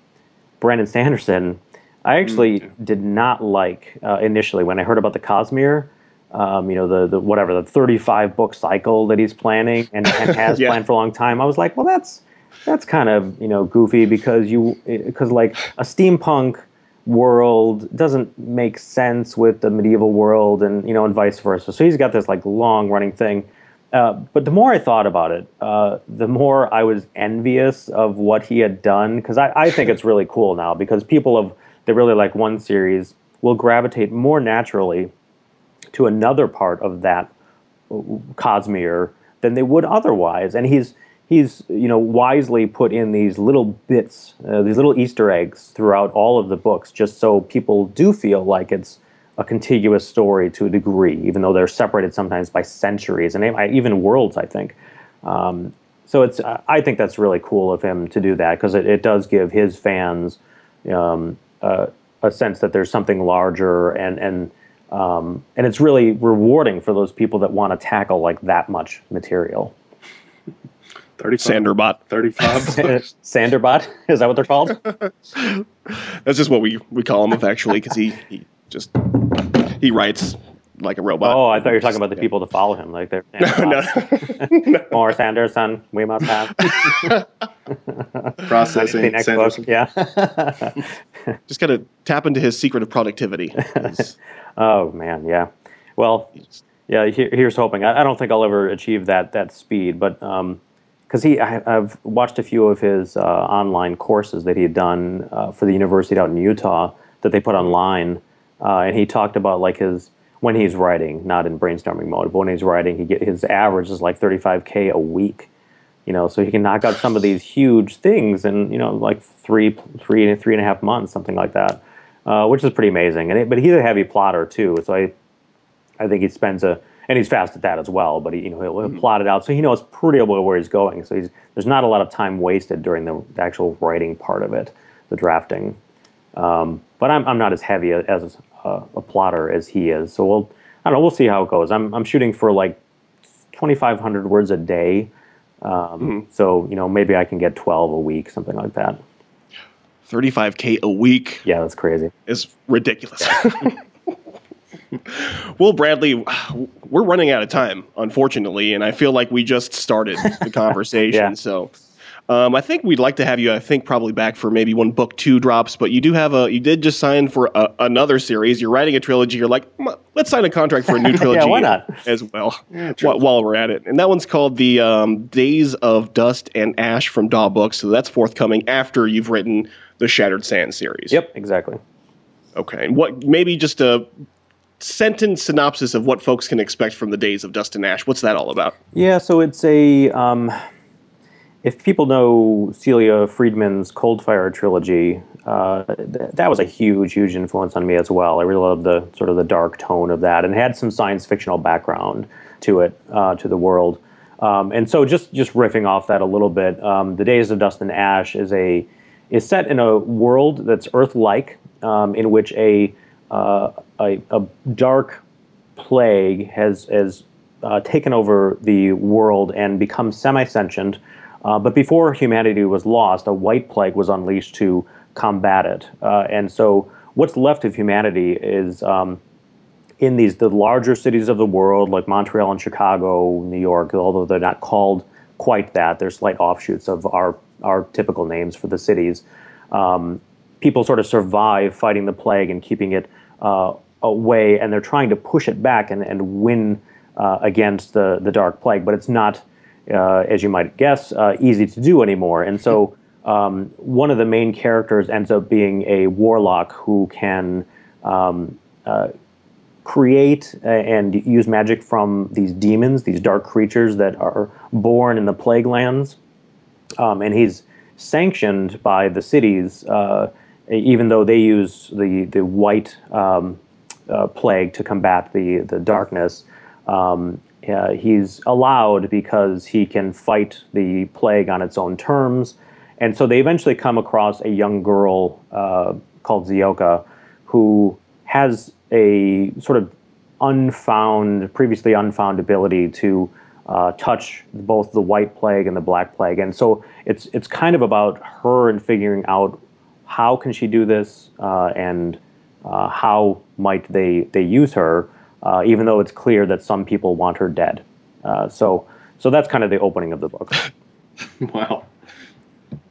Speaker 2: Brandon Sanderson, I actually mm-hmm. did not like uh, initially when I heard about the Cosmere. Um, you know the the whatever the 35 book cycle that he's planning and, and [LAUGHS] has yeah. planned for a long time. I was like, well, that's that's kind of you know goofy because you because like a steampunk world doesn't make sense with the medieval world and you know and vice versa. So he's got this like long running thing. Uh, but the more I thought about it, uh, the more I was envious of what he had done because I, I think it's really cool now because people of that really like one series will gravitate more naturally to another part of that Cosmere than they would otherwise. And he's he's you know wisely put in these little bits, uh, these little Easter eggs throughout all of the books, just so people do feel like it's a contiguous story to a degree, even though they're separated sometimes by centuries and even worlds. I think. Um, so it's I think that's really cool of him to do that because it, it does give his fans um, uh, a sense that there's something larger and and um, and it's really rewarding for those people that want to tackle like that much material.
Speaker 3: 35,
Speaker 1: Sanderbot.
Speaker 3: 35. [LAUGHS]
Speaker 2: Sanderbot? Is that what they're called? [LAUGHS]
Speaker 1: That's just what we, we call him actually because he, he just he writes like a robot.
Speaker 2: Oh, I thought you were talking about the people that follow him, like they're [LAUGHS]
Speaker 1: no, no. [LAUGHS]
Speaker 2: more Sanderson. We must have [LAUGHS]
Speaker 3: Processing.
Speaker 2: next
Speaker 3: Sanderson.
Speaker 2: book. Yeah.
Speaker 1: just got to tap into his secret of productivity.
Speaker 2: Oh man, yeah. Well, yeah. Here, here's hoping. I, I don't think I'll ever achieve that that speed, but because he, I, I've watched a few of his uh, online courses that he had done uh, for the university out in Utah that they put online, uh, and he talked about like his when he's writing, not in brainstorming mode, but when he's writing, he get his average is like 35k a week. You know, so he can knock out some of these huge things in you know like three, three, three and a half months, something like that, uh, which is pretty amazing. And it, but he's a heavy plotter too, so I, I think he spends a and he's fast at that as well. But he, you know, he'll, he'll plot it out, so he knows pretty well where he's going. So he's there's not a lot of time wasted during the, the actual writing part of it, the drafting. Um, but I'm I'm not as heavy as a, a plotter as he is. So we'll I don't know. We'll see how it goes. I'm I'm shooting for like 2,500 words a day. Um, So you know maybe I can get 12 a week, something like that.
Speaker 1: 35k a week
Speaker 2: Yeah, that's crazy.
Speaker 1: is ridiculous. [LAUGHS] well, Bradley, we're running out of time, unfortunately, and I feel like we just started the [LAUGHS] conversation.
Speaker 2: Yeah.
Speaker 1: So, um, I think we'd like to have you. I think probably back for maybe when book two drops. But you do have a. You did just sign for a, another series. You're writing a trilogy. You're like, let's sign a contract for a new [LAUGHS] trilogy.
Speaker 2: yeah, why not?
Speaker 1: As well, [LAUGHS] while, while we're at it, and that one's called the um, Days of Dust and Ash from Daw Books. So that's forthcoming after you've written the Shattered Sand series.
Speaker 2: Yep, exactly.
Speaker 1: Okay. And what maybe just a sentence synopsis of what folks can expect from the days of Dust and Ash. What's that all about?
Speaker 2: Yeah, so it's a. Um, if people know Celia Friedman's Coldfire trilogy, uh, th- that was a huge, huge influence on me as well. I really loved the sort of the dark tone of that, and had some science fictional background to it, uh, to the world. Um, and so, just just riffing off that a little bit, um, the Days of Dust and Ash is a is set in a world that's Earth-like, um, in which a, uh, a a dark plague has has uh, taken over the world and become semi-sentient. Uh, but before humanity was lost, a white plague was unleashed to combat it. Uh, and so, what's left of humanity is um, in these the larger cities of the world, like Montreal and Chicago, New York. Although they're not called quite that, they're slight offshoots of our our typical names for the cities. Um, people sort of survive fighting the plague and keeping it uh, away, and they're trying to push it back and, and win uh, against the, the dark plague. But it's not, uh, as you might guess, uh, easy to do anymore. And so um, one of the main characters ends up being a warlock who can um, uh, create and use magic from these demons, these dark creatures that are born in the plague lands um, and he's sanctioned by the cities, uh, even though they use the the white um, uh, plague to combat the the darkness. Um, uh, he's allowed because he can fight the plague on its own terms, and so they eventually come across a young girl uh, called Zioka, who has a sort of unfound, previously unfound ability to uh, touch both the white plague and the black plague, and so it's it's kind of about her and figuring out how can she do this, uh, and uh, how might they they use her, uh, even though it's clear that some people want her dead. Uh, so so that's kind of the opening of the book. [LAUGHS]
Speaker 3: Wow.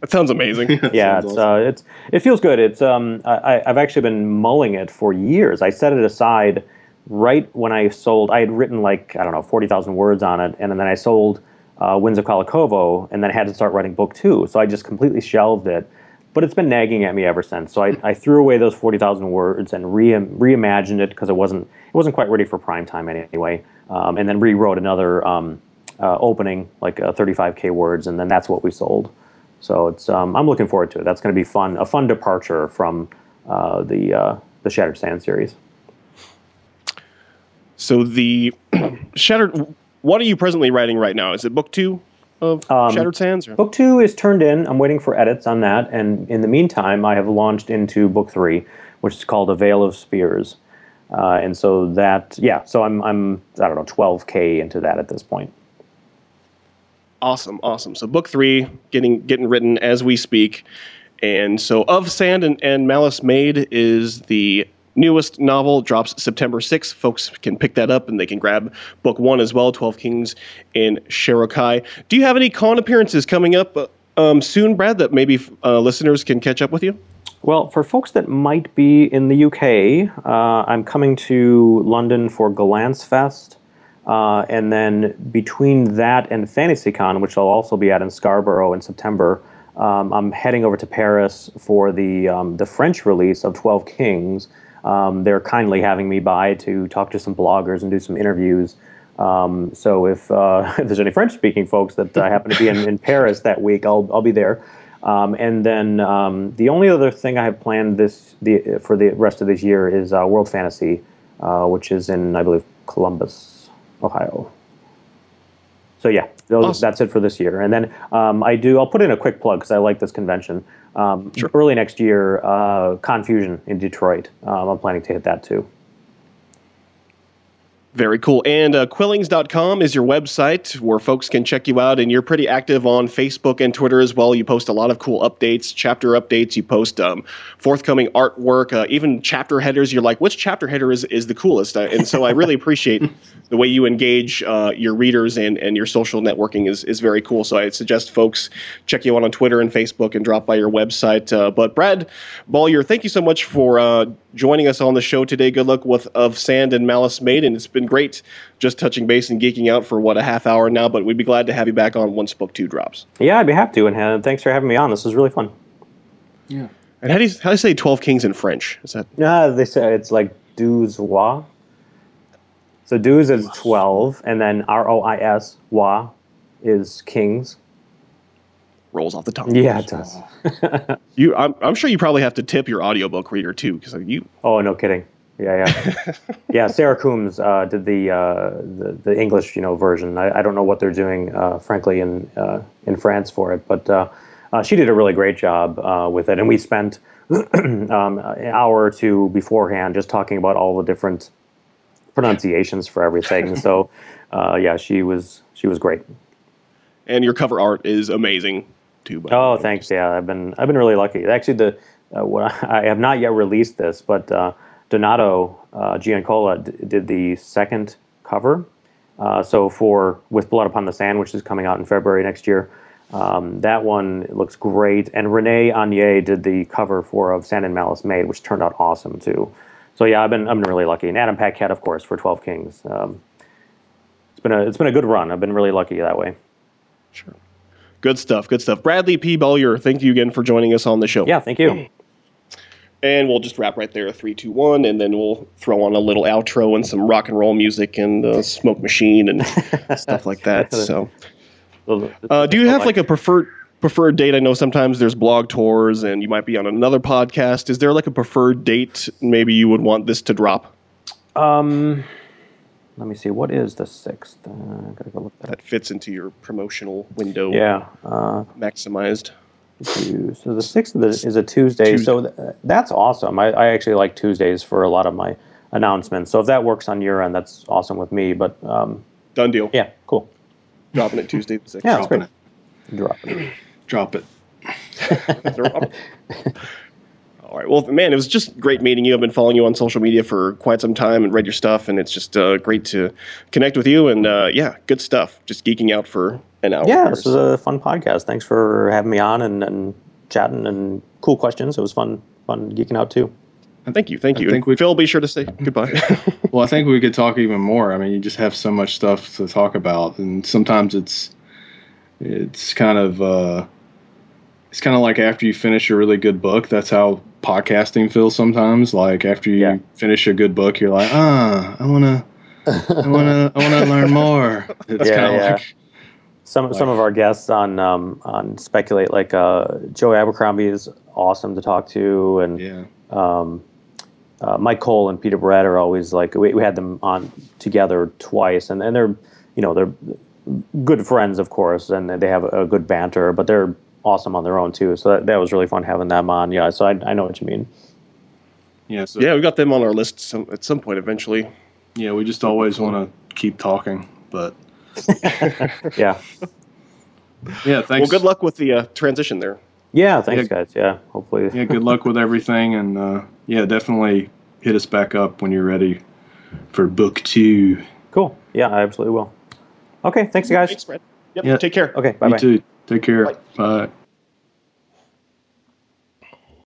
Speaker 1: That sounds amazing. [LAUGHS]
Speaker 2: yeah,
Speaker 3: Sounds
Speaker 2: it's,
Speaker 3: awesome.
Speaker 2: uh, it's it feels good. It's um I, I've actually been mulling it for years. I set it aside right when I sold. I had written like I don't know forty thousand words on it, and then I sold uh, Winds of Khalakovo, and then I had to start writing book two. So I just completely shelved it. But it's been nagging at me ever since. So I, I threw away those forty thousand words and re reimagined it because it wasn't it wasn't quite ready for prime time anyway. Um, and then rewrote another um, uh, opening like uh, thirty five k words, and then that's what we sold. So it's um, I'm looking forward to it. That's going to be fun, a fun departure from uh, the uh, the Shattered Sand series.
Speaker 1: So the [CLEARS THROAT] Shattered. What are you presently writing right now? Is it book two of
Speaker 2: Um,
Speaker 1: Shattered Sands? Or?
Speaker 2: Book two is turned in. I'm waiting for edits on that, and in the meantime, I have launched into book three, which is called A Veil of Spears. Uh, and so that, yeah, so I'm, I'm, I don't know, 12k into that at this point.
Speaker 1: Awesome, awesome. So book three getting getting written as we speak, and so of Sand and, and Malice Made is the newest novel. Drops September sixth. Folks can pick that up and they can grab book one as well. Twelve Kings in Sharakhai. Do you have any con appearances coming up uh, um, soon, Brad? That maybe uh, listeners can catch up with you.
Speaker 2: Well, for folks that might be in the UK, uh, I'm coming to London for Gollancz Fest. Uh, and then between that and FantasyCon, which I'll also be at in Scarborough in September, um, I'm heading over to Paris for the um, the French release of Twelve Kings. Um, they're kindly having me by to talk to some bloggers and do some interviews. Um, so if, uh, [LAUGHS] if there's any French-speaking folks that uh, happen to be in, in [LAUGHS] Paris that week, I'll I'll be there. Um, and then um, the only other thing I have planned this the for the rest of this year is uh, World Fantasy, uh, which is in I believe Columbus, Ohio. So yeah, those,
Speaker 1: Awesome.
Speaker 2: that's it for this year. And then um, I do. I'll put in a quick plug because I like this convention. Um,
Speaker 1: Sure.
Speaker 2: Early next year, uh, Confusion in Detroit. Um, I'm planning to hit that too.
Speaker 1: Very cool. And uh, quillings.com is your website where folks can check you out. And you're pretty active on Facebook and Twitter as well. You post a lot of cool updates, chapter updates. You post um, forthcoming artwork, uh, even chapter headers. You're like, which chapter header is, is the coolest? Uh, and so I really [LAUGHS] appreciate the way you engage uh, your readers and, and your social networking is, is very cool. So I suggest folks check you out on Twitter and Facebook and drop by your website. Uh, but Brad Beaulieu, thank you so much for uh, joining us on the show today. Good luck with Of Sand and Malice Made. And it's been great just touching base and geeking out for what a half hour now. But we'd be glad to have you back on once book two drops.
Speaker 2: Yeah, I'd be happy to. And uh, thanks for having me on. This was really fun.
Speaker 3: Yeah.
Speaker 1: And how do you how do you say Twelve Kings in French? Is that
Speaker 2: Yeah, they say it's like douze wa. So douze is twelve, and then R O I S wa is kings.
Speaker 1: rolls off the tongue?
Speaker 2: Yeah, it does. [LAUGHS]
Speaker 1: You, I'm, I'm sure you probably have to tip your audiobook reader too, because you.
Speaker 2: Oh, no kidding. Yeah, yeah, [LAUGHS] yeah. Sarah Coombs uh, did the, uh, the the English, you know, version. I, I don't know what they're doing, uh, frankly, in uh, in France for it, but uh, uh, she did a really great job uh, with it. And we spent [CLEARS THROAT] um, an hour or two beforehand just talking about all the different pronunciations for everything. so, uh, yeah, she was she was great.
Speaker 1: And your cover art is amazing too.
Speaker 2: Oh, thanks. Yeah, I've been I've been really lucky. Actually, the uh, what I, I have not yet released this, but uh, Donato uh, Giancola d- did the second cover. Uh, so for with Blood Upon the Sand, which is coming out in February next year, um, that one looks great. And René Aigner did the cover for of Sand and Malice Made, which turned out awesome too. So yeah, I've been I've been really lucky. And Adam Paquette, of course, for Twelve Kings. Um, it's been a it's been a good run. I've been really lucky that way.
Speaker 1: Sure. Good stuff. Good stuff. Bradley P. Beaulieu, thank you again for joining us on the show.
Speaker 2: Yeah, thank you.
Speaker 1: And we'll just wrap right there, three, two, one, and then we'll throw on a little outro and some rock and roll music and uh, [LAUGHS] smoke machine and stuff like that. [LAUGHS] So, uh, do you have like a preferred preferred date? I know sometimes there's blog tours, and you might be on another podcast. Is there like a preferred date? Maybe you would want this to drop.
Speaker 2: Um, let me see. What is the sixth? Uh, I gotta go look that.
Speaker 1: That fits into your promotional window.
Speaker 2: Yeah. Uh,
Speaker 1: Maximized.
Speaker 2: Two- so the sixth is a- is a Tuesday. So th- that's awesome. I, I actually like Tuesdays for a lot of my announcements. So if that works on your end, that's awesome with me. But um,
Speaker 1: Done deal.
Speaker 2: yeah, cool.
Speaker 1: Dropping it Tuesday. the [LAUGHS] 6th.
Speaker 2: Yeah,
Speaker 3: Dropping
Speaker 2: it. Drop it.
Speaker 3: Drop it. [LAUGHS] [LAUGHS]
Speaker 1: All right. Well, man, it was just great meeting you. I've been following you on social media for quite some time and read your stuff, and it's just uh, great to connect with you. And uh, yeah, good stuff. Just geeking out for an hour.
Speaker 2: Yeah, this was a fun podcast. Thanks for having me on and, and chatting and cool questions. It was fun, fun geeking out too.
Speaker 1: And thank you. Thank you.
Speaker 3: I
Speaker 1: you.
Speaker 3: think we-
Speaker 1: Phil, be sure to say [LAUGHS] goodbye. [LAUGHS]
Speaker 3: Well, I think we could talk even more. I mean, you just have so much stuff to talk about, and sometimes it's it's kind of uh, it's kind of like after you finish a really good book. That's how podcasting feels sometimes. Like after you
Speaker 2: Yeah.
Speaker 3: finish a good book, you're like, ah, I wanna, I [LAUGHS] wanna, I wanna learn more. It's
Speaker 2: Yeah,
Speaker 3: kind of
Speaker 2: yeah.
Speaker 3: like,
Speaker 2: Some some of our guests on um, on speculate like uh, Joe Abercrombie is awesome to talk to, and
Speaker 3: yeah,
Speaker 2: um, uh, Myke Cole and Peter Brett are always like we, we had them on together twice, and, and they're you know they're good friends, of course, and they have a, good banter, but they're awesome on their own too. So that, that was really fun having them on. Yeah, so I, I know what you mean.
Speaker 3: yeah. So
Speaker 1: Yeah, we got them on our list some, at some point eventually.
Speaker 3: yeah, we just always want to keep talking, but [LAUGHS]
Speaker 2: Yeah,
Speaker 3: yeah, thanks.
Speaker 1: Well, good luck with the uh, transition there.
Speaker 2: yeah. Thanks,
Speaker 3: Yeah.
Speaker 2: guys. Yeah, hopefully.
Speaker 3: Yeah, good luck with everything, and uh, yeah, definitely hit us back up when you're ready for book two.
Speaker 2: Cool. Yeah, I absolutely will. Okay. Thanks, guys.
Speaker 1: Thanks, Brad. Yep.
Speaker 3: Yeah.
Speaker 1: Take care.
Speaker 2: Okay. Bye
Speaker 3: You
Speaker 2: bye.
Speaker 3: too. Take care.
Speaker 1: Bye.
Speaker 3: Bye.